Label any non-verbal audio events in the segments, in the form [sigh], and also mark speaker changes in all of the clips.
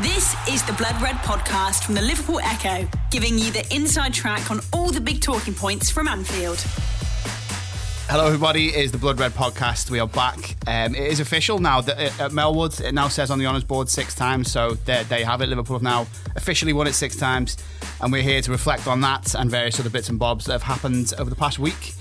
Speaker 1: This is the Blood Red podcast from the Liverpool Echo, giving you the inside track on all the big talking points from Anfield.
Speaker 2: Hello, everybody. It is the Blood Red podcast. We are back. Um, it is official now that uh, at Melwood, it now says on the honours board six times. So there, there you have it. Liverpool have now officially won it six times, and we're here to reflect on that and various other bits and bobs that have happened over the past week.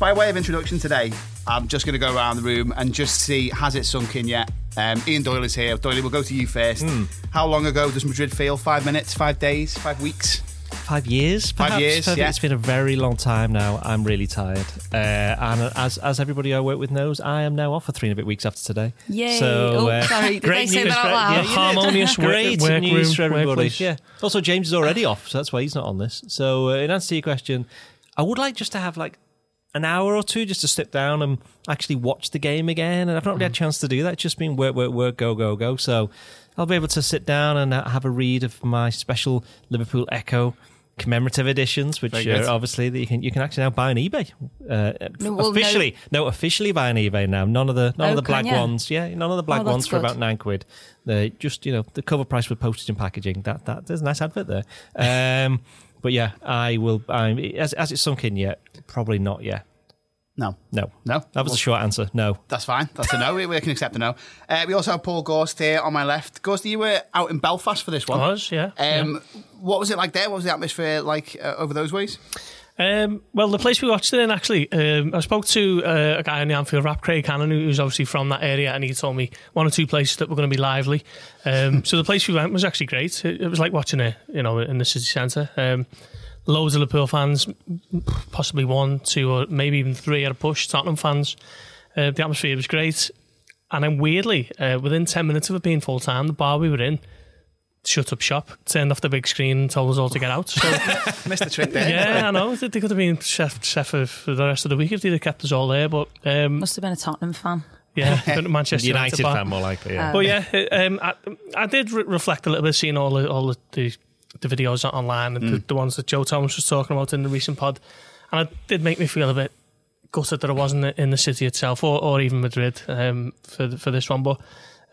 Speaker 2: By way of introduction today, I'm just going to go around the room and just see has it sunk in yet. Um, Ian Doyle is here. Doyle, we'll go to you first. How long ago does Madrid feel? Five minutes, five days, five weeks?
Speaker 3: Five years,
Speaker 2: Five years, yeah.
Speaker 3: It's been a very long time now. I'm really tired. Uh, and as as everybody I work with knows, I am now off for three and a bit weeks after today.
Speaker 4: Yay.
Speaker 3: So,
Speaker 4: Oh,
Speaker 3: uh,
Speaker 4: sorry, did
Speaker 3: great
Speaker 4: they say
Speaker 3: news
Speaker 4: that out [laughs]
Speaker 3: for-
Speaker 4: loud?
Speaker 3: Yeah.
Speaker 5: Harmonious work-
Speaker 3: great
Speaker 5: work
Speaker 3: news
Speaker 5: room,
Speaker 3: for everybody. Yeah. Also, James is already off, so that's why he's not on this. So, uh, in answer to your question, I would like just to have like an hour or two just to sit down and actually watch the game again. And I've not really had a chance to do that. It's just been work, work, work, go, go, go. So I'll be able to sit down and uh, have a read of my special Liverpool Echo commemorative editions, which are obviously that you can you can actually now buy on eBay. Uh,
Speaker 4: No, well,
Speaker 3: officially, no. officially buy on eBay now. None of the none
Speaker 4: Oh,
Speaker 3: of the black
Speaker 4: ya?
Speaker 3: ones. Yeah, none of the black
Speaker 4: Oh,
Speaker 3: ones for
Speaker 4: good.
Speaker 3: about nine quid. They just you know the cover price with postage and packaging. That that there's a nice advert there. Um, but yeah, I will. I'm, as as it's sunk in yet, probably not yet.
Speaker 2: No.
Speaker 3: No,
Speaker 2: No?
Speaker 3: That was a short answer. No.
Speaker 2: That's fine. That's a no. we, we can accept a no. Uh, we also have Paul Gorst here on my left. Gorst, you were out in Belfast for this one.
Speaker 5: Was, yeah,
Speaker 2: Um, What was it like there? What was the atmosphere like uh, over those ways?
Speaker 5: Um, well, the place we watched it in, actually, um, I spoke to uh, a guy in the Anfield Wrap, Craig Cannon, who- who's obviously from that area, and he told me one or two places that were going to be lively. Um, so the place we went was actually great. It, it was like watching it, you know, in the city centre. Um, loads of Liverpool fans, possibly one, two, or maybe even three at a push. Tottenham fans. Uh, the atmosphere was great. And then weirdly, uh, within 10 minutes of it being full time, the bar we were in shut up shop, turned off the big screen, and told us all to get out. So [laughs]
Speaker 2: Missed the trick there.
Speaker 5: yeah, I know. They they could have been chef, chef for, for the rest of the week if they'd have kept us all there. But um,
Speaker 4: Must have been a Tottenham fan.
Speaker 5: yeah, [laughs] been Manchester United,
Speaker 3: United fan more likely. Yeah.
Speaker 5: But yeah, um, I, I did re- reflect a little bit, seeing all the all the, the, the videos online and the, the ones that Joe Thomas was talking about in the recent pod, and it did make me feel a bit gutted that I wasn't in the city itself or, or even Madrid um, for the- for this one. But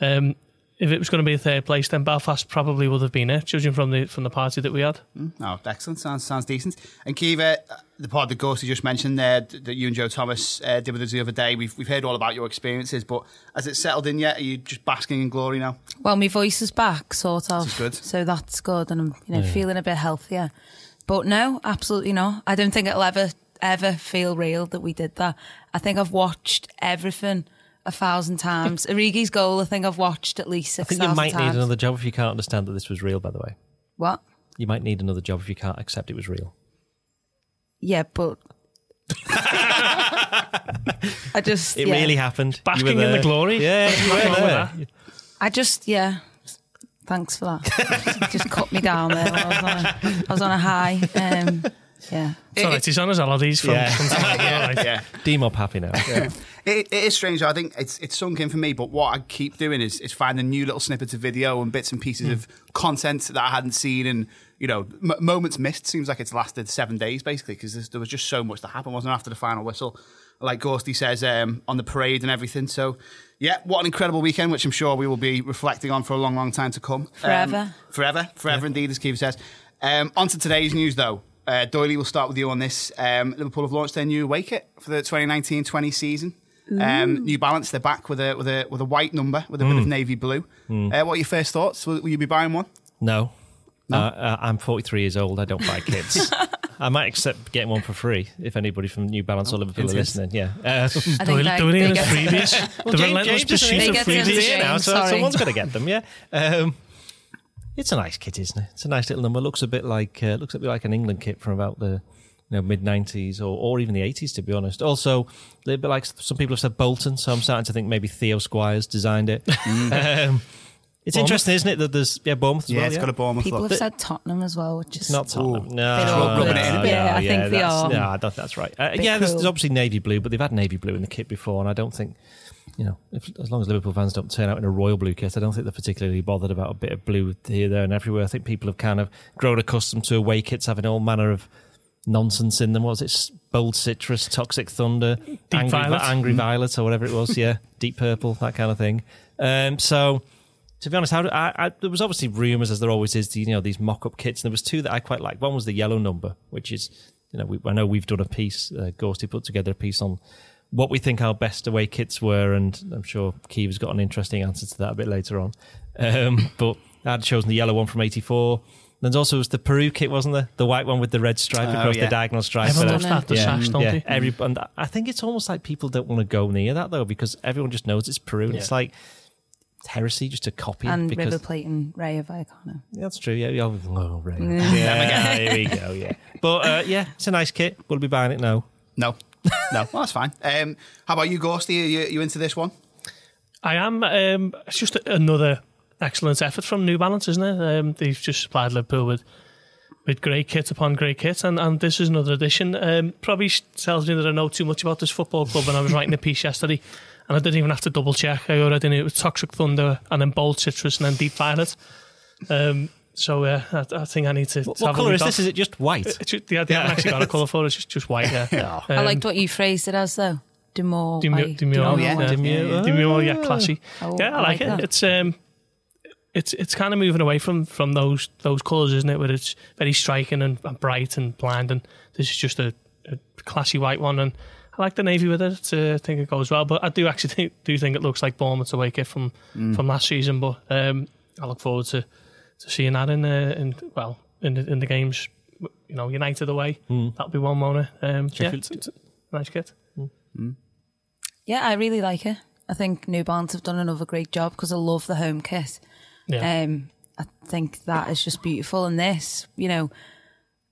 Speaker 5: um, if it was going to be a third place, then Belfast probably would have been it, judging from the from the party that we had.
Speaker 2: Oh, excellent. Sounds sounds decent. And Caoimhe, uh, the pod that Gorst you just mentioned there that you and Joe Thomas uh, did with us the other day, we've, we've heard all about your experiences, but has it settled in yet? Are you just basking in glory now?
Speaker 4: Well, my voice is back, sort of.
Speaker 2: This good.
Speaker 4: So that's good, and I'm you know feeling a bit healthier. But no, absolutely not. I don't think it'll ever ever feel real that we did that. I think I've watched everything a thousand times. [laughs] Origi's goal, I think I've watched at least
Speaker 3: I
Speaker 4: six
Speaker 3: think you might
Speaker 4: times.
Speaker 3: need another job if you can't understand that this was real. By the way,
Speaker 4: What?
Speaker 3: you might need another job if you can't accept it was real.
Speaker 4: Yeah, but [laughs] I just
Speaker 3: It
Speaker 4: yeah.
Speaker 3: really happened. You were
Speaker 5: Basking in the glory.
Speaker 3: Yeah, you were
Speaker 5: Nothing wrong with
Speaker 3: there.
Speaker 4: I just yeah. Thanks for that. just cut me down there. I was on a, I was on a high. Um, yeah.
Speaker 5: It's all right. He's on his holidays from,
Speaker 3: Yeah.
Speaker 5: from time. All right. [laughs]
Speaker 2: Yeah.
Speaker 3: Demop happy now.
Speaker 2: It, it is strange. I think it's it's sunk in for me. But what I keep doing is is finding new little snippets of video and bits and pieces of content that I hadn't seen, and you know, m- moments missed. Seems like it's lasted seven days basically because there was just so much that happened, wasn't there, after the final whistle, like Gorsty says um, on the parade and everything. So. Yeah, what an incredible weekend, which I'm sure we will be reflecting on for a long, long time to come. Um,
Speaker 4: Forever.
Speaker 2: forever, forever indeed, as Keith says. Um, on to today's news, though. Uh, Doyley, we'll start with you on this. Um, Liverpool have launched their new away kit for the 2019-20 season. Um, new Balance, they're back with a with a with a white number with a bit of navy blue. Uh, what are your first thoughts? Will, will you be buying one?
Speaker 3: No. Uh, uh, I'm 43 years old. I don't buy [laughs] kits. I might accept getting one for free if anybody from New Balance or Liverpool are
Speaker 2: hint, hint.
Speaker 3: listening. Yeah. [laughs] Uh,
Speaker 4: I think
Speaker 5: Doing,
Speaker 4: they-
Speaker 5: doing it in
Speaker 4: get-
Speaker 5: freebies. the
Speaker 3: James-
Speaker 5: relentless
Speaker 3: James doesn't
Speaker 5: pursuit of
Speaker 4: get
Speaker 3: freebies
Speaker 5: freebies.
Speaker 3: here now, so
Speaker 4: sorry.
Speaker 3: someone's got to get them. Yeah. Um, it's a nice kit, isn't it? It's a nice little number. Looks a bit like uh, looks a bit like an England kit from about the you know, mid '90s or, or even the '80s, to be honest. Also, a little bit like some people have said Bolton, so I'm starting to think maybe Theo Squires designed it. [laughs] [laughs] um, it's
Speaker 5: Bournemouth?
Speaker 3: interesting, isn't it, that there's yeah Bournemouth as
Speaker 2: Yeah,
Speaker 3: well.
Speaker 2: it's
Speaker 3: yeah.
Speaker 2: got a Bournemouth
Speaker 4: People
Speaker 2: look.
Speaker 4: have said Tottenham as well, which is
Speaker 3: Not Tottenham.
Speaker 4: They
Speaker 3: No,
Speaker 4: don't
Speaker 2: rubbing it in a bit.
Speaker 4: Yeah, I think they
Speaker 3: that's-
Speaker 4: are.
Speaker 3: No, I don't, that's right. Uh,
Speaker 4: Bit
Speaker 3: yeah, there's, there's obviously navy blue, but they've had navy blue in the kit before, and I don't think, you know, if, as long as Liverpool fans don't turn out in a royal blue kit, I don't think they're particularly bothered about a bit of blue here, there, and everywhere. I think people have kind of grown accustomed to away kits having all manner of nonsense in them. What was it? Bold citrus, toxic thunder, angry,
Speaker 5: violet.
Speaker 3: angry violet, or whatever it was. Yeah, [laughs] deep purple, that kind of thing. Um, so to be honest, how do, I, I, there was obviously rumours, as there always is, you know, these mock-up kits, and there was two that I quite liked. One was the yellow number, which is, you know, we, I know we've done a piece, uh, Gorsty put together a piece on what we think our best away kits were, and I'm sure Keeve's got an interesting answer to that a bit later on. Um, [laughs] but I'd chosen the yellow one from '84. There's also was the Peru kit, wasn't there? The white one with the red stripe
Speaker 2: Oh,
Speaker 3: across
Speaker 2: yeah.
Speaker 3: the diagonal stripe.
Speaker 5: Everyone loves that, the sash, don't
Speaker 3: yeah,
Speaker 5: they?
Speaker 3: every, and I think it's almost like people don't want to go near that though because everyone just knows it's Peru. And It's like heresy just to copy
Speaker 4: and
Speaker 3: because
Speaker 4: River Plate and Rayo Vallecano.
Speaker 3: yeah, that's true. Yeah, yeah. Oh, right. yeah, here we go. Yeah, but uh, yeah, it's a nice kit. We'll be buying it now.
Speaker 2: No, no, well, that's fine. Um, how about you, Gorsty? Are you, you into this one?
Speaker 5: I am. Um, it's just another excellent effort from New Balance, isn't it? Um, they've just supplied Liverpool with with great kit upon great kit, and, and this is another edition. Um, probably tells me that I know too much about this football club, when I was writing a piece yesterday, and I didn't even have to double check. I already knew it was Toxic Thunder, and then Bold Citrus, and then Deep Violet. Um, so uh, I, I think I need to.
Speaker 3: What,
Speaker 5: to
Speaker 3: what colour is
Speaker 5: off.
Speaker 3: this? Is it just white?
Speaker 5: It's just, yeah, they haven't actually got a colour for it. It's just, just white. Yeah. [laughs]
Speaker 4: I
Speaker 5: Um,
Speaker 4: liked what you phrased it as though. Demure.
Speaker 5: Demure,
Speaker 4: white,
Speaker 5: demure,
Speaker 2: Oh, yeah.
Speaker 5: yeah,
Speaker 3: Demure.
Speaker 5: demure, yeah, classy.
Speaker 4: Oh,
Speaker 5: yeah, I like, it.
Speaker 4: that.
Speaker 5: It's um, it's it's kind of moving away from from those those colours, isn't it? Where it's very striking and, and bright and bland, and this is just a, a classy white one. And I like the navy with it. Uh, I think it goes well, but I do actually think, do think it looks like Bournemouth's away kit from from last season. But um, I look forward to to seeing that in uh, in well in the, in the games. You know, United away. That'll be one moment. Um, yeah, it's, it's a nice kit.
Speaker 4: Yeah, I really like it. I think New Balance have done another great job because I love the home kit.
Speaker 5: Yeah.
Speaker 4: Um, I think that is just beautiful. And this, you know,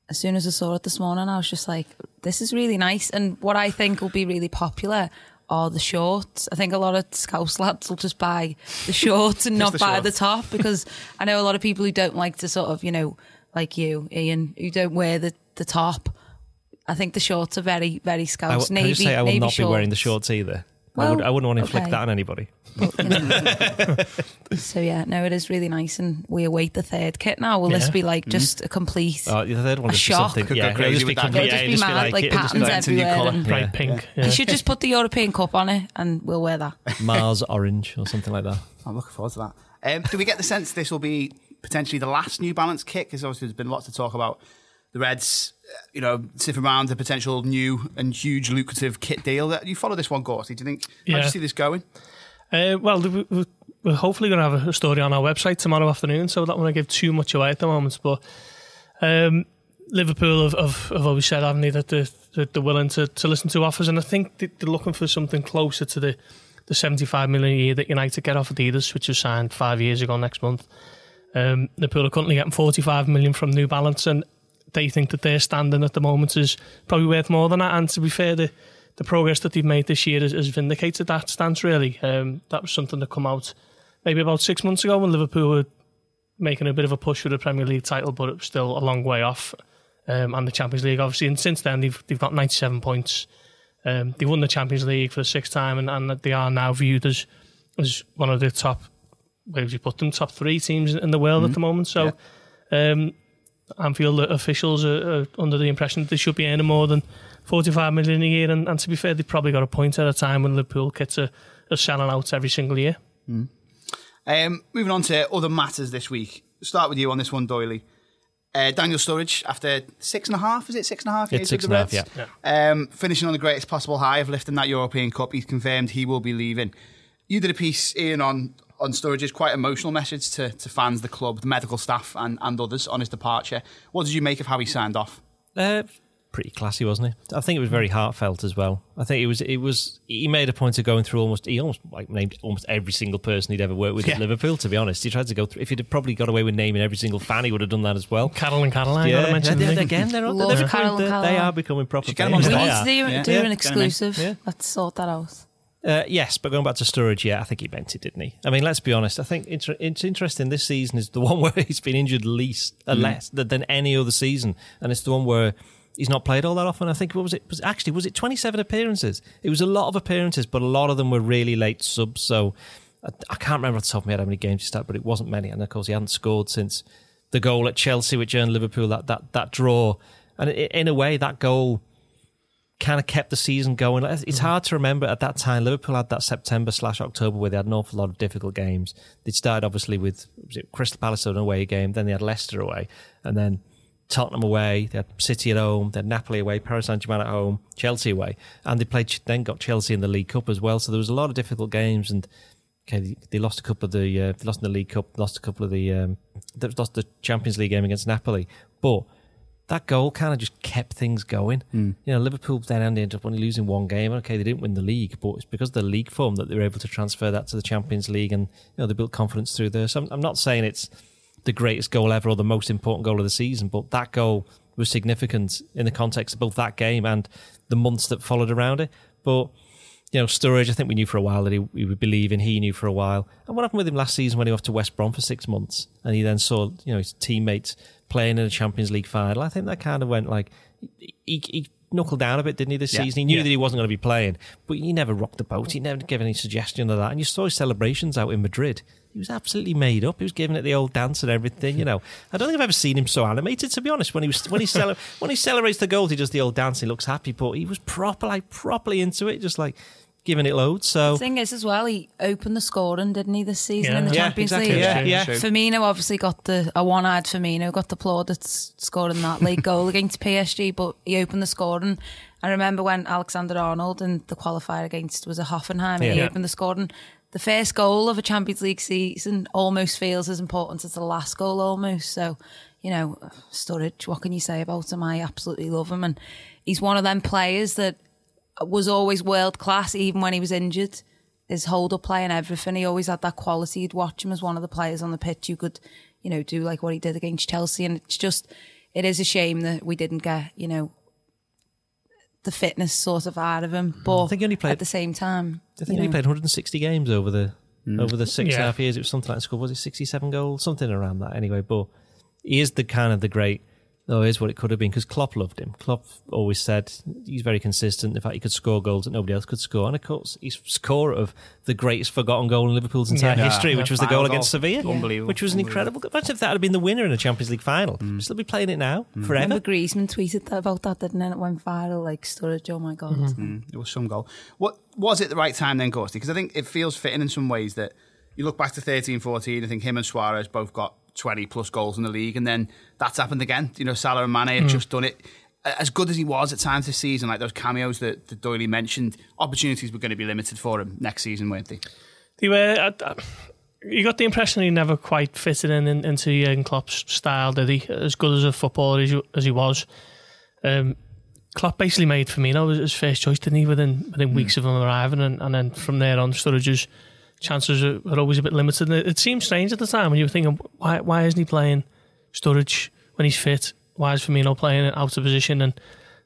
Speaker 4: as soon as I saw it this morning, I was just like, this is really nice. And what I think will be really popular are the shorts. I think a lot of Scouse lads will just buy the [laughs] shorts and not
Speaker 2: the
Speaker 4: buy
Speaker 2: shorts.
Speaker 4: the top [laughs] because I know a lot of people who don't like to sort of, you know, like you, Ian, who don't wear the, the top. I think the shorts are very, very
Speaker 3: I
Speaker 4: Scouse.
Speaker 3: w- can I
Speaker 4: navy,
Speaker 3: just say I will
Speaker 4: navy
Speaker 3: not be wearing the
Speaker 4: shorts.
Speaker 3: shorts either. I,
Speaker 4: Well,
Speaker 3: would, I wouldn't want to inflict
Speaker 4: okay.
Speaker 3: that on anybody.
Speaker 4: you know. [laughs] so yeah, no, it is really nice, and we await the third kit now. Will this be like just a complete?
Speaker 3: Oh, the third one
Speaker 4: A
Speaker 3: is
Speaker 4: shock.
Speaker 3: something.
Speaker 2: Could go
Speaker 3: yeah,
Speaker 2: crazy
Speaker 3: it'll just
Speaker 2: with
Speaker 3: be
Speaker 2: that.
Speaker 3: complete-
Speaker 4: It'll just
Speaker 3: yeah,
Speaker 4: be
Speaker 3: it'll
Speaker 4: mad, like
Speaker 3: it'll just be
Speaker 4: patterns
Speaker 2: That's
Speaker 4: everywhere. and-
Speaker 5: Bright
Speaker 3: Yeah.
Speaker 5: pink. Yeah.
Speaker 4: You should just put the European Cup on it, and we'll wear that. [laughs]
Speaker 3: Mars orange or something like that.
Speaker 2: I'm looking forward to that. Um, do we get the sense this will be potentially the last New Balance kit? Because obviously there's been lots to talk about the Reds, you know, sniffing around the potential new and huge lucrative kit deal. That You follow this one, Gorsty. Do you think? How do
Speaker 5: Yeah.
Speaker 2: you see this going?
Speaker 5: Uh, well, we- we- we're hopefully going to have a story on our website tomorrow afternoon, so I don't want to give too much away at the moment. But um, Liverpool have, have, have always said, haven't they, that they're, that they're willing to, to listen to offers, and I think they're looking for something closer to the, the 75 million a year that United get off Adidas, which was signed five years ago next month. Um, Liverpool are currently getting 45 million from New Balance, and they think that their standing at the moment is probably worth more than that. And to be fair, the, the progress that they've made this year has, has vindicated that stance, really. Um, that was something that come out maybe about six months ago when Liverpool were making a bit of a push for the Premier League title, but it was still a long way off. Um, and the Champions League, obviously. And since then, they've, they've got 97 points. Um, they won the Champions League for the sixth time, and, and they are now viewed as, as one of the top, where would you put them, top three teams in the world at the moment. So, um, Anfield officials are, are under the impression that they should be earning more than 45 million a year. And, and to be fair, they've probably got a point at a time when Liverpool kits are, are selling out every single year.
Speaker 2: Um, moving on to other matters this week. Start with you on this one, Doyley. Uh, Daniel Sturridge, after six and a half, is it six and a half?
Speaker 3: It's
Speaker 2: years
Speaker 3: six
Speaker 2: with
Speaker 3: and a
Speaker 2: the Reds? Um, finishing on the greatest possible high of lifting that European Cup. He's confirmed he will be leaving. You did a piece, Ian, on on Sturridge's quite emotional message to, to fans, the club, the medical staff, and, and others on his departure. What did you make of how he signed off?
Speaker 3: Uh, pretty classy, wasn't it? I think it was very heartfelt as well. I think it was. It was. He made a point of going through almost. He almost like named almost every single person he'd ever worked with
Speaker 2: Yeah.
Speaker 3: at Liverpool. To be honest, he tried to go through. If he'd have probably got away with naming every single fan, he would have done that as well.
Speaker 5: Carol and Caroline, got to mention
Speaker 3: they-
Speaker 5: them.
Speaker 3: they- again, they're,
Speaker 4: Love
Speaker 3: they're,
Speaker 4: Carol and
Speaker 3: they're- they
Speaker 4: Caroline.
Speaker 3: are becoming proper.
Speaker 2: Should get them on
Speaker 3: players.
Speaker 4: We
Speaker 2: They
Speaker 4: need
Speaker 2: are.
Speaker 4: to do,
Speaker 2: Yeah.
Speaker 4: do
Speaker 2: Yeah.
Speaker 4: an
Speaker 2: Get 'em in.
Speaker 4: exclusive.
Speaker 3: Yeah.
Speaker 4: Let's sort that out.
Speaker 3: Uh, yes, but going back to Sturridge, yeah, I think he meant it, didn't he? I mean, let's be honest. I think it's, it's interesting. This season is the [laughs] one where he's been injured least, uh, less than, than any other season, and it's the one where he's not played all that often. I think what was it? Was actually was it twenty seven appearances? It was a lot of appearances, but a lot of them were really late subs. So I, I can't remember off the top of my head how many games he started, but it wasn't many. And of course, he hadn't scored since the goal at Chelsea, which earned Liverpool that that that draw. And i in a way, that goal kind of kept the season going. It's
Speaker 5: Mm-hmm.
Speaker 3: hard to remember at that time. Liverpool had that September slash October where they had an awful lot of difficult games. They started obviously with Crystal Palace an away game, then they had Leicester away, and then Tottenham away. They had City at home, they had Napoli away, Paris Saint Germain at home, Chelsea away, and they played then got Chelsea in the League Cup as well. So there was a lot of difficult games and. Okay, they, they lost a couple of the uh, they lost in the League Cup, lost a couple of the um, they lost the Champions League game against Napoli, but that goal kind of just kept things going. Hmm. You know, Liverpool then ended up only losing one game. Okay, they didn't win the league, but it's because of the league form that they were able to transfer that to the Champions League, and you know they built confidence through there. So I'm, I'm not saying it's the greatest goal ever or the most important goal of the season, but that goal was significant in the context of both that game and the months that followed around it. But you know, Sturridge, I think we knew for a while that he, he would believe in. He knew for a while. And what happened with him last season when he went off to West Brom for six months and he then saw, you know, his teammates playing in a Champions League final? I think that kind of went like, he, he knuckled down a bit, didn't he, this
Speaker 2: Yeah.
Speaker 3: season? He knew
Speaker 2: Yeah.
Speaker 3: that he wasn't going to be playing, but he never rocked the boat. He never gave any suggestion of that. And you saw his celebrations out in Madrid. He was absolutely made up. He was giving it the old dance and everything. You know, I don't think I've ever seen him so animated. To be honest, when he was when he cele- [laughs] when he celebrates the goals, he does the old dance. He looks happy, but he was proper like properly into it, just like giving it loads. So
Speaker 4: The thing is, as well, he opened the scoring, didn't he, this season
Speaker 5: Yeah.
Speaker 4: in the
Speaker 3: Yeah,
Speaker 4: Champions
Speaker 3: exactly.
Speaker 4: League?
Speaker 3: Yeah,
Speaker 5: True,
Speaker 3: yeah.
Speaker 5: true.
Speaker 4: Firmino obviously got the a one-eyed Firmino got the plaudits scoring that [laughs] late goal against PSG, but he opened the scoring. I remember when Alexander Arnold in the qualifier against was a Hoffenheim, and he opened the scoring. The first goal of a Champions League season almost feels as important as the last goal, almost. So, you know, Sturridge, what can you say about him? I absolutely love him, and he's one of them players that was always world class, even when he was injured. His hold up play and everything. He always had that quality. You'd watch him as one of the players on the pitch who could, you know, do like what he did against Chelsea. And it's just, it is a shame that we didn't get, you know, the fitness sort of out of him. Mm. But
Speaker 3: I think he only played-
Speaker 4: at the same time,
Speaker 3: I think he
Speaker 4: know,
Speaker 3: played 160 games over the mm. over the six and a half years. It was something like score. Was it 67 goals? Something around that. Anyway, but he is the kind of the great. Oh, here's what it could have been because Klopp loved him. Klopp always said he's very consistent. In fact, he could score goals that nobody else could score, and of course, he's scorer of the greatest forgotten goal in Liverpool's entire
Speaker 5: Yeah.
Speaker 3: history,
Speaker 2: Yeah.
Speaker 3: which was the goal
Speaker 2: goal.
Speaker 3: against Sevilla,
Speaker 2: Unbelievable.
Speaker 3: which was an incredible. Imagine if that had been the winner in a Champions League final. We'd Still be playing it now mm. forever.
Speaker 4: remember Griezmann tweeted that about that, didn't it? It went viral, like Sturridge, oh my God.
Speaker 2: It was some goal. What was it the right time then, Gorsty? Because I think it feels fitting in some ways that you look back to 13 14, I think him and Suarez both got 20 plus goals in the league, and then that's happened again. You know, Salah and Mane had just done it. As good as he was at times this season, like those cameos that, that Doyley mentioned, opportunities were going to be limited for him next season, weren't they?
Speaker 5: They were. I, I, you got the impression he never quite fitted in, in into Jurgen Klopp's style, did he? As good as a footballer as, he- as he was, um, Klopp basically made Firmino his- his first choice, didn't he? Within within weeks of him arriving, and, and then from there on, Sturridge's chances are, are always a bit limited. And it, it seemed strange at the time when you were thinking, why why isn't he playing Sturridge when he's fit? Why is Firmino playing out of position? And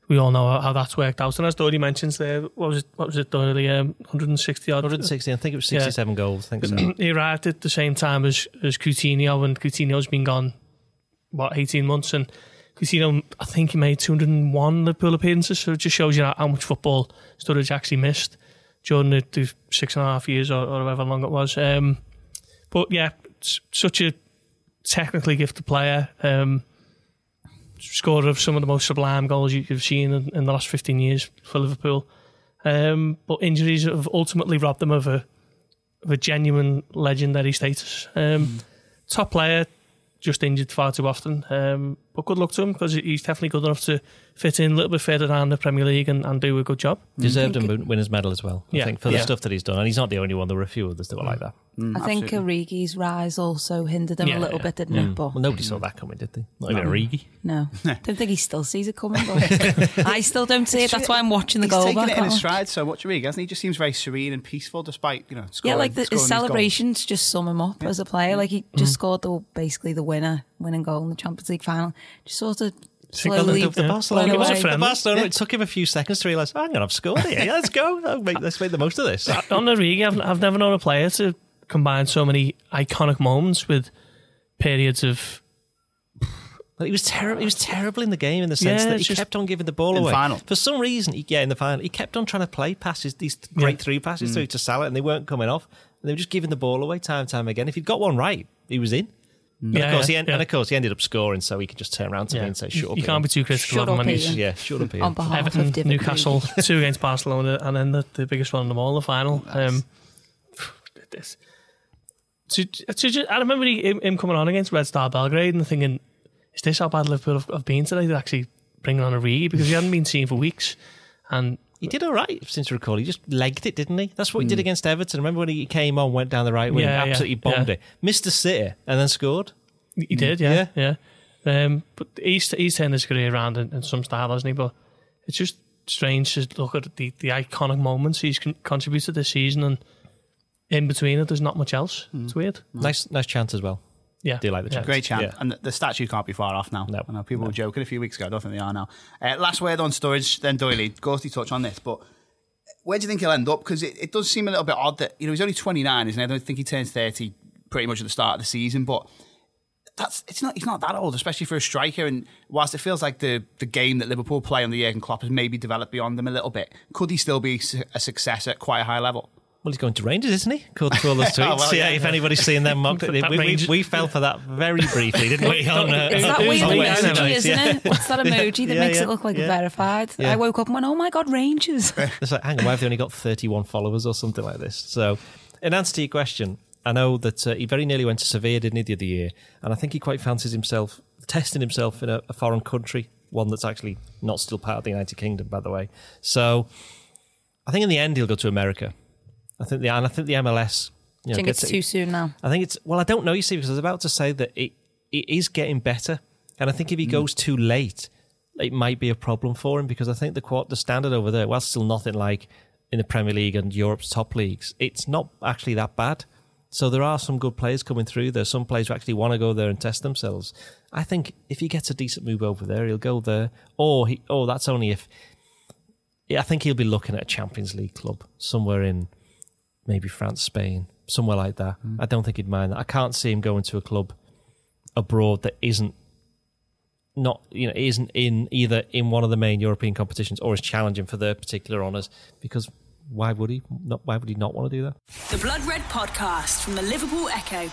Speaker 5: we all know how, that's worked out. And as Dory mentions there, what was it? What was it? Dory, um, 160 odd.
Speaker 3: 160, I think it was
Speaker 5: Yeah.
Speaker 3: 67 goals. I think so. [clears throat]
Speaker 5: he arrived at the same time as as Coutinho, and Coutinho's been gone what 18 months, and Coutinho, I think he made 201 Liverpool appearances, so it just shows you how, how much football Sturridge actually missed during the, the six and a half years or, or however long it was. Um, but yeah, such a technically gifted player. Um, scorer of some of the most sublime goals you- you've seen in, in the last 15 years for Liverpool. Um, but injuries have ultimately robbed them of a of a genuine legendary status. Um, Top player, just injured far too often. Um, but good luck to him because he's definitely good enough to fit in a little bit further down the Premier League and, and do a good job.
Speaker 3: Deserved a winner's medal as well, I
Speaker 5: Yeah.
Speaker 3: think, for the
Speaker 5: Yeah.
Speaker 3: stuff that he's done. And he's not the only one. There were a few others that were like that. Mm.
Speaker 4: I think Origi's rise also hindered him
Speaker 5: Yeah,
Speaker 4: a little
Speaker 5: yeah.
Speaker 4: bit, didn't it? But
Speaker 3: Well, nobody saw that coming, did they? Not even Origi. [laughs]
Speaker 4: no, don't think he still sees it coming. But [laughs] I still don't see it. That's why I'm watching the
Speaker 2: He's
Speaker 4: goal
Speaker 2: taken
Speaker 4: back.
Speaker 2: it in his stride so much, Origi, hasn't he? He just seems very serene and peaceful despite, you know, Scoring, Yeah,
Speaker 4: like the,
Speaker 2: scoring
Speaker 4: his
Speaker 2: these goals.
Speaker 4: celebrations just sum him up as a player. Mm. Like he just scored the basically the winner, winning goal in the Champions League final. Just sort of slowly.
Speaker 3: the, the
Speaker 5: yeah.
Speaker 3: Barcelona,
Speaker 5: He was a
Speaker 3: the
Speaker 5: friendly.
Speaker 3: Barcelona it took him a few seconds to realise, oh, I'm going to have scored here. Yeah, let's go. I'll make, let's make the most of this. [laughs]
Speaker 5: On Origi, I've, I've never known a player to combine so many iconic moments with periods of
Speaker 3: But he was terrible. He was terrible in the game in the sense
Speaker 5: Yeah,
Speaker 3: that he kept on giving the ball
Speaker 2: In the
Speaker 3: away.
Speaker 2: final.
Speaker 3: For some reason, he, yeah, in the final, he kept on trying to play passes, these great
Speaker 5: Yeah.
Speaker 3: three passes
Speaker 2: Mm.
Speaker 3: through to Salah, and they weren't coming off. And they were just giving the ball away time and time again. If he'd got one right, he was in. And of course, he en- and of course, he ended up scoring, so he could just turn around to me and say, "Shut
Speaker 5: you,
Speaker 3: up."
Speaker 5: you can't be too critical
Speaker 4: Shut
Speaker 5: of him
Speaker 4: up,
Speaker 5: when he's
Speaker 4: Ian.
Speaker 3: Yeah, shut up. Ian.
Speaker 4: on behalf
Speaker 5: Everton,
Speaker 4: of Divock
Speaker 5: Newcastle, two against Barcelona, and then the, the biggest one of them all, the final. Um, did this. So, so ju- I remember he, him, him coming on against Red Star Belgrade and thinking, is this how bad Liverpool have, have been today? They're actually bringing on a Origi because he hadn't been seen for weeks. And
Speaker 3: He did all right, since I recall. He just legged it, didn't he? That's what he did against Everton. Remember when he came on, went down the right wing,
Speaker 5: Yeah, yeah,
Speaker 3: absolutely bombed
Speaker 5: yeah.
Speaker 3: it, missed a sitter, and then scored.
Speaker 5: he did, yeah, yeah. Um, but he's, he's turned his career around in, in some style, hasn't he? But it's just strange to look at the, the iconic moments he's con- contributed this season and in between it, there's not much else. It's weird.
Speaker 3: Nice, nice chance as well.
Speaker 5: Yeah.
Speaker 3: Do you like the
Speaker 5: Yeah.
Speaker 3: chance?
Speaker 2: Great chant.
Speaker 3: Yeah.
Speaker 2: And the, the statue can't be far off now.
Speaker 3: No.
Speaker 2: I know people were joking a few weeks ago. I don't think they are now. Uh, last word on Sturridge, then Doyley. Gorsty touch on this, but where do you think he'll end up? Because it, it does seem a little bit odd that, you know, he's only 29, isn't he? I don't think he turns 30 pretty much at the start of the season, but that's it's not he's not that old, especially for a striker. And whilst it feels like the the game that Liverpool play on the Jurgen Klopp has maybe developed beyond them a little bit, could he still be a success at quite a high level?
Speaker 3: Well, he's going to Rangers, isn't he? According to all those [laughs] tweets.
Speaker 2: Oh, well,
Speaker 3: yeah,
Speaker 2: yeah.
Speaker 3: if anybody's seen them mocked, [laughs] we, we, we fell for that very briefly, didn't we? [laughs] On, uh,
Speaker 5: Is
Speaker 4: that
Speaker 5: It
Speaker 4: weird
Speaker 5: is weird,
Speaker 4: emoji,
Speaker 5: isn't
Speaker 3: Yeah.
Speaker 4: it? It's that emoji that
Speaker 3: Yeah,
Speaker 4: makes
Speaker 3: yeah,
Speaker 4: it look like
Speaker 3: yeah.
Speaker 4: verified.
Speaker 3: Yeah.
Speaker 4: I woke up and went, oh my God, Rangers.
Speaker 3: It's like, hang on, why have they only got 31 followers or something like this? So, in answer to your question, I know that uh, he very nearly went to Sevilla, didn't he, the other year? And I think he quite fancies himself, testing himself in a, a foreign country, one that's actually not still part of the United Kingdom, by the way. So, I think in the end he'll go to America. I think the and I think the MLS. You know,
Speaker 4: I think
Speaker 3: gets
Speaker 4: it's
Speaker 3: it-
Speaker 4: too soon now.
Speaker 3: I think it's well, I don't know. You see, because I was about to say that it it is getting better, and I think if he mm. goes too late, it might be a problem for him because I think the the standard over there, while still nothing like in the Premier League and Europe's top leagues, it's not actually that bad. So there are some good players coming through. There's some players who actually want to go there and test themselves. I think if he gets a decent move over there, he'll go there. Or he, oh, that's only if. Yeah, I think he'll be looking at a Champions League club somewhere in maybe France, Spain, somewhere like that. Mm. I don't think he'd mind that. I can't see him going to a club abroad that isn't not you know isn't in either in one of the main European competitions or is challenging for their particular honours because why would he not why would he not want to do that?
Speaker 1: The Blood Red Podcast from the Liverpool Echo.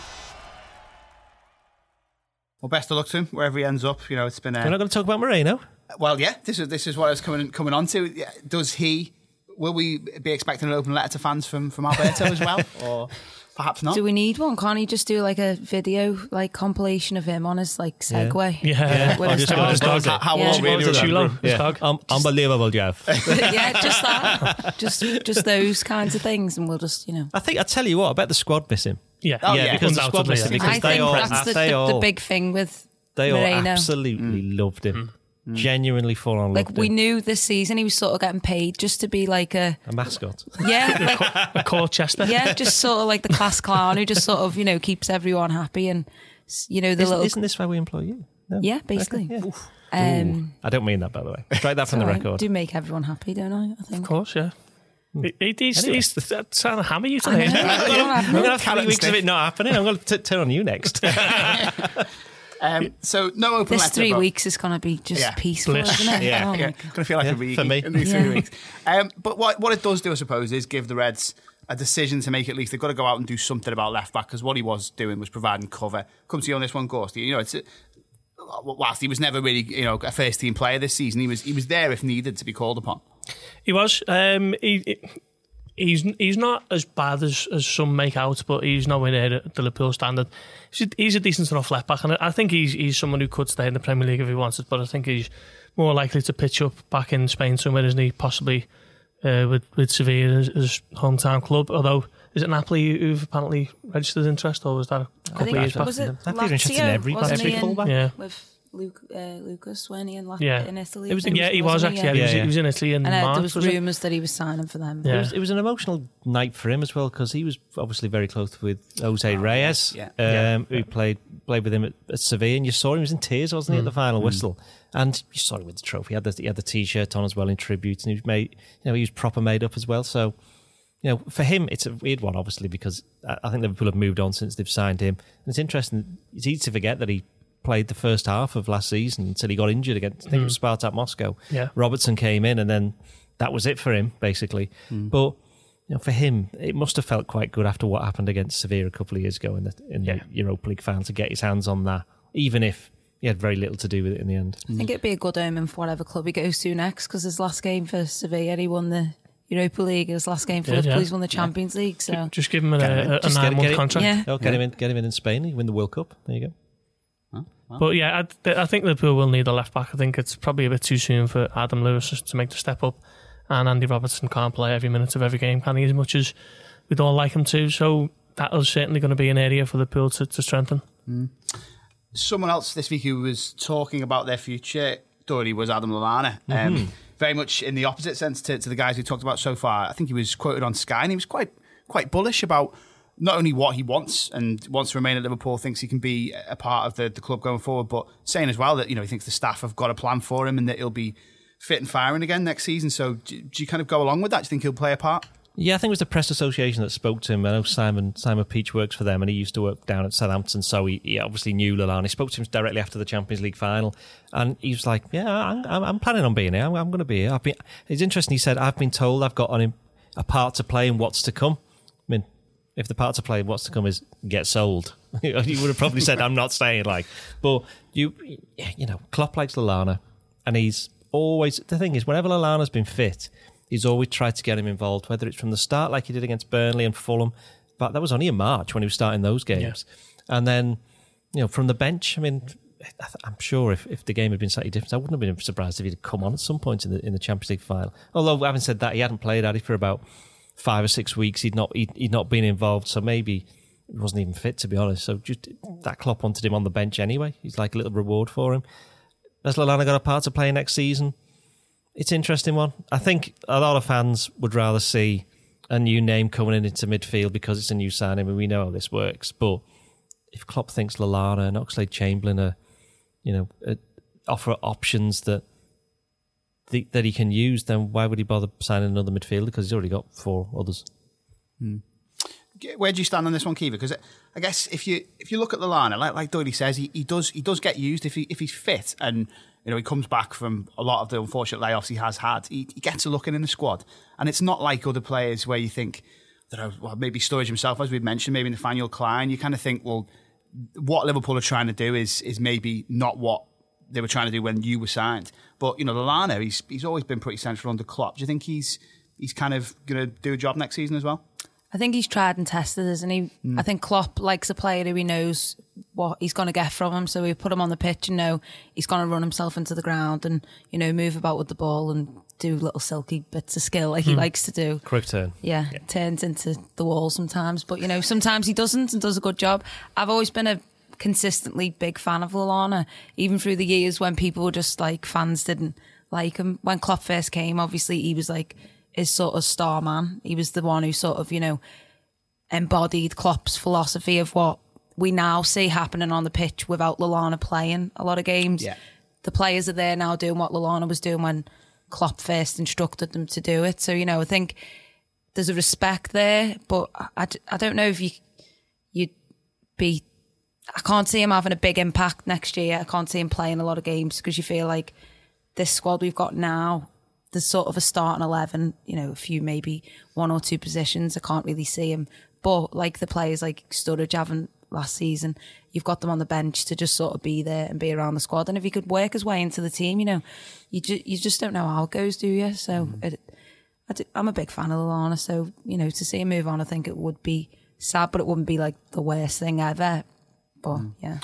Speaker 2: Well, best of luck to him wherever he ends up. You know, it's been.
Speaker 3: We're not going to talk about Moreno.
Speaker 2: well, yeah. This is this is what I was coming coming on to. Does he? Will we be expecting an open letter to fans from from Alberto as well, [laughs] or perhaps not?
Speaker 4: Do we need one? Can't he just do like a video, like compilation of him on his like Segway?
Speaker 5: Yeah.
Speaker 4: With
Speaker 3: Or
Speaker 4: his
Speaker 3: just
Speaker 4: dog.
Speaker 3: dog.
Speaker 2: How, how
Speaker 4: Yeah.
Speaker 2: old really?
Speaker 5: Chulo,
Speaker 2: was that?
Speaker 5: Chulo, his dog.
Speaker 3: Um, unbelievable, Jeff. [laughs]
Speaker 4: yeah, just that. Just just those kinds of things, and we'll just you know.
Speaker 3: I think I tell you what, I bet the squad miss him.
Speaker 5: Yeah,
Speaker 2: Oh,
Speaker 3: yeah,
Speaker 2: yeah,
Speaker 3: because the squad
Speaker 5: undoubtedly,
Speaker 3: miss him
Speaker 5: yeah.
Speaker 3: because
Speaker 4: I
Speaker 3: they
Speaker 4: think
Speaker 3: all
Speaker 4: that's the,
Speaker 3: they
Speaker 4: the,
Speaker 3: all
Speaker 4: the big thing with
Speaker 3: they all
Speaker 4: Moreno.
Speaker 3: absolutely loved him, genuinely full on
Speaker 4: Like we
Speaker 3: him.
Speaker 4: knew this season he was sort of getting paid just to be like a
Speaker 3: a mascot.
Speaker 4: yeah, like, [laughs]
Speaker 5: A Colchester.
Speaker 4: yeah, just sort of like the class clown who just sort of you know keeps everyone happy and you know the
Speaker 3: Isn't,
Speaker 4: little
Speaker 3: isn't this why we employ you? No.
Speaker 4: yeah basically.
Speaker 3: Okay, yeah.
Speaker 4: Um,
Speaker 3: I don't mean that, by the way. Strike that from the
Speaker 4: I
Speaker 3: record.
Speaker 4: do make everyone happy, don't I? I think.
Speaker 5: Of course, yeah. He- he- He's,
Speaker 3: Anyway.
Speaker 5: he's trying to hammer you today.
Speaker 3: I'm going to have three
Speaker 2: Carrot
Speaker 3: weeks of it not happening. I'm going to turn on you next. [laughs] [laughs]
Speaker 2: Um, so no open
Speaker 4: This
Speaker 2: letter.
Speaker 4: three
Speaker 2: but-
Speaker 4: weeks is going to be just
Speaker 2: Yeah.
Speaker 4: peaceful,
Speaker 5: Bliss.
Speaker 4: isn't it?
Speaker 3: Yeah.
Speaker 4: Oh
Speaker 2: Yeah, gonna feel like
Speaker 3: Yeah,
Speaker 2: a week
Speaker 3: for me.
Speaker 2: in these
Speaker 4: Yeah.
Speaker 2: three weeks. Um, but what what it does do, I suppose, is give the Reds a decision to make at least they've got to go out and do something about left back because what he was doing was providing cover. Come to you on this one, Gorst. You know, it's a, whilst he was never really you know a first team player this season, he was he was there if needed to be called upon.
Speaker 5: He was. Um, he, he- he's he's not as bad as, as some make out, but he's nowhere near the Liverpool standard. He's a, he's a decent enough left back, and I think he's he's someone who could stay in the Premier League if he wanted. But I think he's more likely to pitch up back in Spain somewhere, isn't he? Possibly uh, with with Sevilla as his hometown club. Although is it Napoli who've apparently registered interest, or was that a
Speaker 4: I
Speaker 5: couple
Speaker 4: think
Speaker 5: of years back?
Speaker 4: was it
Speaker 3: That'd be in
Speaker 4: Lazio,
Speaker 3: every- every
Speaker 4: he,
Speaker 3: fullback.
Speaker 5: Yeah.
Speaker 4: with Luke, uh, Lucas when he in, La-
Speaker 5: Yeah.
Speaker 4: in Italy.
Speaker 3: It was-
Speaker 4: I think,
Speaker 5: Yeah, he was
Speaker 4: wasn't
Speaker 5: actually. Yeah, he, was,
Speaker 3: Yeah, yeah.
Speaker 5: he was in Italy in
Speaker 4: And uh,
Speaker 5: March.
Speaker 4: there was,
Speaker 5: was
Speaker 4: rumours that he was signing for them.
Speaker 5: Yeah.
Speaker 3: It was, it was an emotional night for him as well because he was obviously very close with Jose Reyes,
Speaker 2: Yeah.
Speaker 3: um,
Speaker 5: Yeah.
Speaker 3: who played played with him at, at Sevilla. And you saw him he was in tears, wasn't he, at the final whistle? And you saw him with the trophy. He had the, he had the t-shirt on as well in tribute, and he was made, you know, he was proper made up as well. So, you know, for him, it's a weird one, obviously, because I I think Liverpool have moved on since they've signed him. And it's interesting. It's easy to forget that he played the first half of last season until he got injured against, I think it was mm. Spartak Moscow.
Speaker 5: Yeah.
Speaker 3: Robertson came in, and then that was it for him, basically. Mm. But you you know, for him, it must have felt quite good after what happened against Sevilla a couple of years ago in the in
Speaker 5: Yeah.
Speaker 3: the Europa League final to get his hands on that, even if he had very little to do with it in the end.
Speaker 4: I think it'd be a good omen for whatever club he goes to next because his last game for Sevilla, he won the Europa League. His last game for
Speaker 5: Did,
Speaker 4: Liverpool,
Speaker 5: yeah.
Speaker 4: he's won the Champions League. So
Speaker 5: Just give him a,
Speaker 3: Get
Speaker 5: a, a nine month contract.
Speaker 4: yeah,
Speaker 3: Oh, get him in, get him in in Spain. He win the World Cup. There you go.
Speaker 5: But yeah, I, I think Liverpool will need a left back. I think it's probably a bit too soon for Adam Lewis to make the step up, and Andy Robertson can't play every minute of every game, can he? As much as we'd all like him to. So that is certainly going to be an area for Liverpool to, to strengthen.
Speaker 2: someone else this week who was talking about their future, Doherty, was Adam Lallana. Um, very much in the opposite sense to, to the guys we talked about so far. I think he was quoted on Sky and he was quite quite bullish about not only what he wants and wants to remain at Liverpool, thinks he can be a part of the, the club going forward, but saying as well that you know he thinks the staff have got a plan for him and that he'll be fit and firing again next season. So do, do you kind of go along with that? Do you think he'll play a part?
Speaker 3: Yeah, I think it was the press association that spoke to him. I know Simon Simon Peach works for them, and he used to work down at Southampton, so he, he obviously knew Lallana. He spoke to him directly after the Champions League final, and he was like, "Yeah, I'm, I'm, planning on being here. I'm, I'm going to be here." I've been, it's interesting. He said, "I've been told I've got on him a part to play in what's to come." If the part to play what's to come is get sold, [laughs] you would have probably said, "I'm not staying." Like, but you, you know, Klopp likes Lallana, and he's always the thing is whenever Lallana's been fit, he's always tried to get him involved, whether it's from the start like he did against Burnley and Fulham, but that was only in March when he was starting those games, and then you know from the bench. I mean, I'm sure if, if the game had been slightly different, I wouldn't have been surprised if he'd come on at some point in the in the Champions League final. Although having said that, he hadn't played at it for about five or six weeks. He'd not he'd, he'd not been involved, so maybe he wasn't even fit to be honest. So just that Klopp wanted him on the bench anyway. He's like a little reward for him. Has Lallana got a part to play next season? It's interesting one. I think a lot of fans would rather see a new name coming in into midfield because it's a new signing and we know how this works. But if Klopp thinks Lallana and Oxlade Chamberlain are, you know, uh, offer options that the, that he can use, then why would he bother signing another midfielder? Because he's already got four others. Hmm.
Speaker 2: where do you stand on this one, Caoimhe? Because I guess if you if you look at Lallana, like like Doherty says, he, he does he does get used if he if he's fit and you know he comes back from a lot of the unfortunate layoffs he has had. He, he gets a look in in the squad, and it's not like other players where you think that well maybe Sturridge himself, as we've mentioned, maybe Nathaniel Klein. You kind of think, well, what Liverpool are trying to do is is maybe not what they were trying to do when you were signed. But you know, Lallana, he's he's always been pretty central under Klopp. Do you think he's he's kind of going to do a job next season as well?
Speaker 4: I think he's tried and tested, isn't he? Hmm. I think Klopp likes a player who he knows what he's going to get from him. So we put him on the pitch and know he's going to run himself into the ground and, you know, move about with the ball and do little silky bits of skill like he hmm. likes to do.
Speaker 3: Quick turn.
Speaker 4: Yeah, turns into the wall sometimes. But, you know, sometimes he doesn't and does a good job. I've always been a consistently big fan of Lallana, even through the years when people were just like fans didn't like him. When Klopp first came, obviously he was like his sort of star man. He was the one who sort of, you know, embodied Klopp's philosophy of what we now see happening on the pitch without Lallana playing a lot of games.
Speaker 2: Yeah.
Speaker 4: The players are there now doing what Lallana was doing when Klopp first instructed them to do it. So, you know, I think there's a respect there, but I, I, I don't know if you, you'd be, I can't see him having a big impact next year. I can't see him playing a lot of games because you feel like this squad we've got now, there's sort of a starting 11, you know, a few, maybe one or two positions. I can't really see him. But like the players like Sturridge haven't last season, you've got them on the bench to just sort of be there and be around the squad. And if he could work his way into the team, you know, you, ju- you just don't know how it goes, do you? So mm-hmm. it, I do, I'm a big fan of Lallana. So, you know, to see him move on, I think it would be sad, but it wouldn't be like the worst thing ever. But yeah.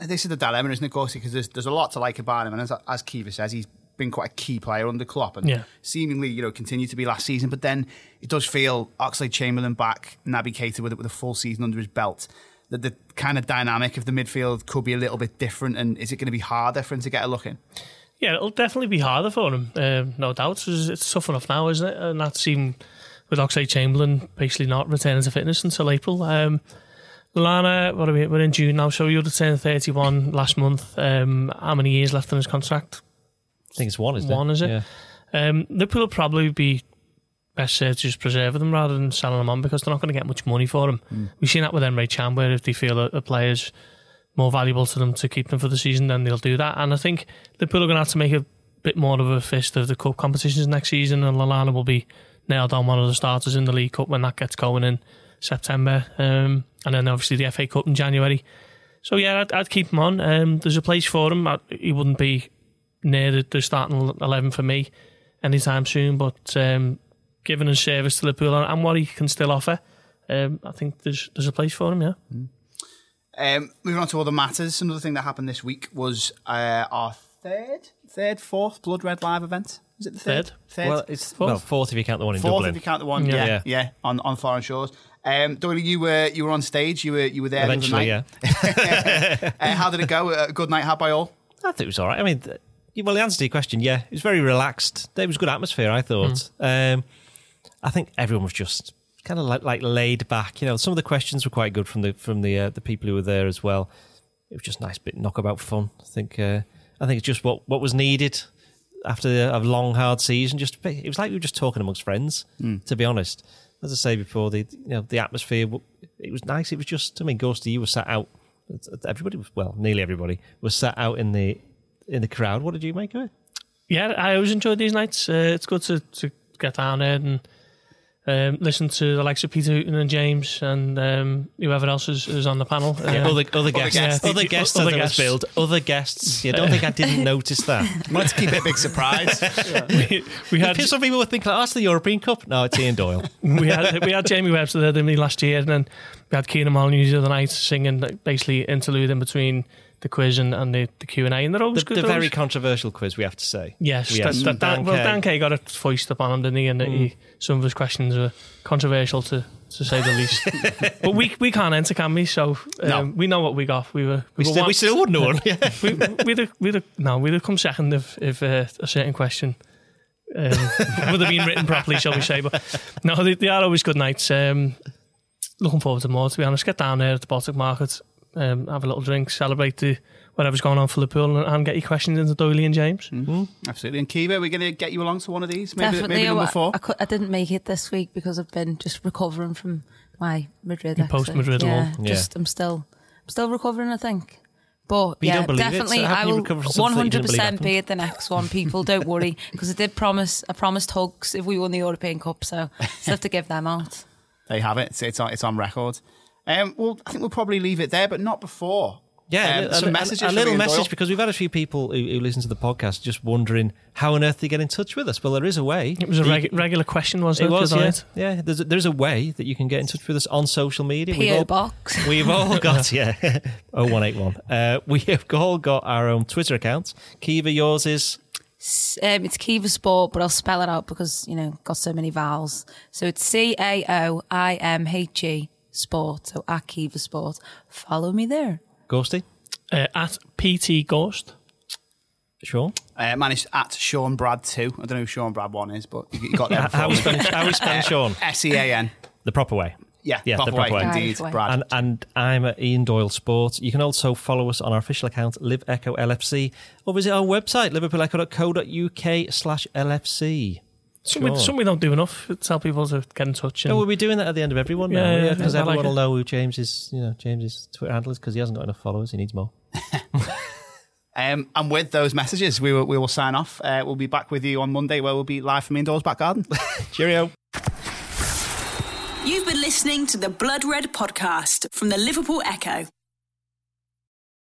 Speaker 2: this is the dilemma, isn't it, Gorsey? Because there's, there's a lot to like about him, and as, as Caoimhe says, he's been quite a key player under Klopp, and
Speaker 5: Yeah.
Speaker 2: seemingly, you know, continued to be last season. But then it does feel Oxley Chamberlain back, Naby Keita with with a full season under his belt. That the kind of dynamic of the midfield could be a little bit different, and is it going to be harder for him to get a look in?
Speaker 5: Yeah, it'll definitely be harder for him, um, no doubt. 'cause It's tough enough now, isn't it? And that's even with Oxley Chamberlain basically not returning to fitness until April. Um, Lana, what are we? We're in June now, so he would have turned 31 last month. Um, how many years left on his contract?
Speaker 3: I think it's one, isn't
Speaker 5: One,
Speaker 3: it?
Speaker 5: is it?
Speaker 3: Yeah.
Speaker 5: Um, Liverpool will probably be best served to just preserve them rather than selling them on because they're not going to get much money for them. We've seen that with Emre Can, where if they feel a, a player's more valuable to them to keep them for the season, then they'll do that. And I think Liverpool are going to have to make a bit more of a fist of the cup competitions next season, and Lallana will be nailed on one of the starters in the League Cup when that gets going in September, um, and then obviously the FA Cup in January. So yeah, I'd, I'd keep him on. Um, there's a place for him. I, he wouldn't be near the, the starting eleven for me anytime soon, but um, given his service to Liverpool and, and what he can still offer, um, I think there's there's a place for him. Yeah.
Speaker 2: Um, moving on to other matters, another thing that happened this week was uh, our third, third, fourth Blood Red Live event. Is it the third?
Speaker 5: Third.
Speaker 2: Third.
Speaker 3: Well, it's
Speaker 5: Fourth.
Speaker 3: well fourth if you count the one in
Speaker 2: Fourth
Speaker 3: Dublin.
Speaker 2: if you count the one. Yeah,
Speaker 5: Yeah.
Speaker 2: yeah, on on Foreign Shores. Um, Doyle, you were you were on stage. You were you were there. the
Speaker 3: Eventually,
Speaker 2: night.
Speaker 3: yeah. [laughs]
Speaker 2: Uh, how did it go? A good night had by all.
Speaker 3: I think it was all right. I mean, th- well, the answer to your question, yeah, it was very relaxed. There was good atmosphere, I thought. Um, I think everyone was just kind of like, like laid back. You know, some of the questions were quite good from the from the uh, the people who were there as well. It was just nice bit knockabout fun. I think uh, I think it's just what what was needed after a long hard season. Just it was like we were just talking amongst friends. To be honest, as I say before, the you know the atmosphere it was nice. It was just I mean, Gorsty, you were sat out. Everybody was well, nearly everybody was sat out in the in the crowd. What did you make of it?
Speaker 5: yeah, I always enjoyed these nights. Uh, it's good to, to get down there and um, listen to the likes of Peter Hooton and James and um, whoever else is, is on the panel. Uh,
Speaker 3: other, other guests,
Speaker 2: guests.
Speaker 3: other
Speaker 5: Yeah.
Speaker 3: guests,
Speaker 5: Other
Speaker 3: other
Speaker 5: guests.
Speaker 3: guests, other guests. You don't think I didn't [laughs] notice that?
Speaker 2: Let's keep it a big surprise. [laughs]
Speaker 5: we, we had
Speaker 3: Some people would think, like, oh, that's the European Cup. No, it's Ian Doyle. [laughs]
Speaker 5: we had we had Jamie Webster there didn't we, last year, and then we had Keenan Molyneux the other night singing like, basically interlude in between the quiz and, and the, the Q and A, and they're always
Speaker 3: The,
Speaker 5: good.
Speaker 3: the very
Speaker 5: always-
Speaker 3: controversial quiz, we have to say.
Speaker 5: Yes,
Speaker 3: We
Speaker 5: that, that, Dan, well. Dan Kay got it foisted upon him, didn't he? And he, some of his questions were controversial to, to say the least. [laughs] but we we can't enter, can we? So um,
Speaker 2: No.
Speaker 5: we know what we got. We were
Speaker 3: We
Speaker 5: were
Speaker 3: still,
Speaker 5: one-
Speaker 3: we still wouldn't have won. Yeah.
Speaker 5: we, we'd have, we'd have, no, we'd have come second if, if uh, a certain question um, [laughs] would have been written properly, shall we say. But no, they, they are always good nights. Um, looking forward to more, to be honest. Get down there at the Baltic Market, um, have a little drink, celebrate the, whatever's going on for Liverpool, and, and get your questions into Doyley and James.
Speaker 2: Absolutely. And Caoimhe, we're going to get you along to one of these. Maybe,
Speaker 4: Definitely.
Speaker 2: maybe number
Speaker 4: I,
Speaker 2: four.
Speaker 4: I, cou- I didn't make it this week because I've been just recovering from my Madrid.
Speaker 5: Your post-Madrid
Speaker 4: yeah,
Speaker 5: lull.
Speaker 4: Just I'm still, I'm still recovering. I think. But,
Speaker 3: But
Speaker 4: yeah,
Speaker 3: don't believe it, so
Speaker 4: definitely, I will
Speaker 3: recover from
Speaker 4: one
Speaker 3: something that you
Speaker 4: hundred
Speaker 3: didn't believe
Speaker 4: percent be at the next one. People, don't worry, [laughs] because I did promise. I promised hugs if we won the European Cup, so still have to give them out.
Speaker 2: They have it. It's, it's on. It's on record. Um, well, I think we'll probably leave it there, but not before.
Speaker 3: Yeah,
Speaker 2: Um,
Speaker 3: a,
Speaker 2: some
Speaker 3: a-
Speaker 2: messages.
Speaker 3: a
Speaker 2: from
Speaker 3: little
Speaker 2: Ian
Speaker 3: message
Speaker 2: Doyle.
Speaker 3: because we've had a few people who, who listen to the podcast just wondering how on earth they get in touch with us. Well, there is a way.
Speaker 5: It was a
Speaker 3: You-
Speaker 5: reg- regular question, wasn't
Speaker 3: It
Speaker 5: it?
Speaker 3: was,
Speaker 5: the other
Speaker 3: yeah.
Speaker 5: night?
Speaker 3: Yeah, there's a, there's a way that you can get in touch with us on social media. We've
Speaker 4: PO
Speaker 3: all-
Speaker 4: box. [laughs]
Speaker 3: We've all [laughs] got, yeah, [laughs] 0181. Uh, we have all got our own Twitter accounts. Caoimhe, yours is.
Speaker 4: Um, it's Caoimhe Sport, but I'll spell it out because you know got so many vowels. So it's C A O I M H E Sport. So at Caoimhe Sport. Follow me there.
Speaker 3: Gorsty,
Speaker 5: Uh, at PT Gorst.
Speaker 3: Sean.
Speaker 2: Uh, mine is at Sean Brad two. I don't know who Sean Brad one is, but you got there. [laughs]
Speaker 3: How we spelling, how we [laughs] spelling Sean?
Speaker 2: S E A N.
Speaker 3: The proper way.
Speaker 2: Yeah,
Speaker 3: Yeah, the
Speaker 2: proper way,
Speaker 3: way.
Speaker 2: indeed,
Speaker 4: way.
Speaker 2: Brad.
Speaker 3: And, and I'm at Ian Doyle Sport. You can also follow us on our official account, Live Echo LFC, or visit our website, liverpoolecho.co.uk slash LFC.
Speaker 5: Something,
Speaker 3: Sure.
Speaker 5: something we don't do enough. Tell people to get in touch. And,
Speaker 3: No, we'll be doing that at the end of everyone now,
Speaker 5: Yeah,
Speaker 3: yeah,
Speaker 5: yeah,
Speaker 3: because
Speaker 5: like
Speaker 3: everyone will
Speaker 5: it.
Speaker 3: know who James's, you know, James's Twitter handle is because he hasn't got enough followers. He needs more. [laughs]
Speaker 2: Um, and with those messages, we will, we will sign off. Uh, we'll be back with you on Monday, where we'll be live from indoors back garden. [laughs]
Speaker 3: Cheerio.
Speaker 1: You've been listening to the Blood Red podcast from the Liverpool Echo.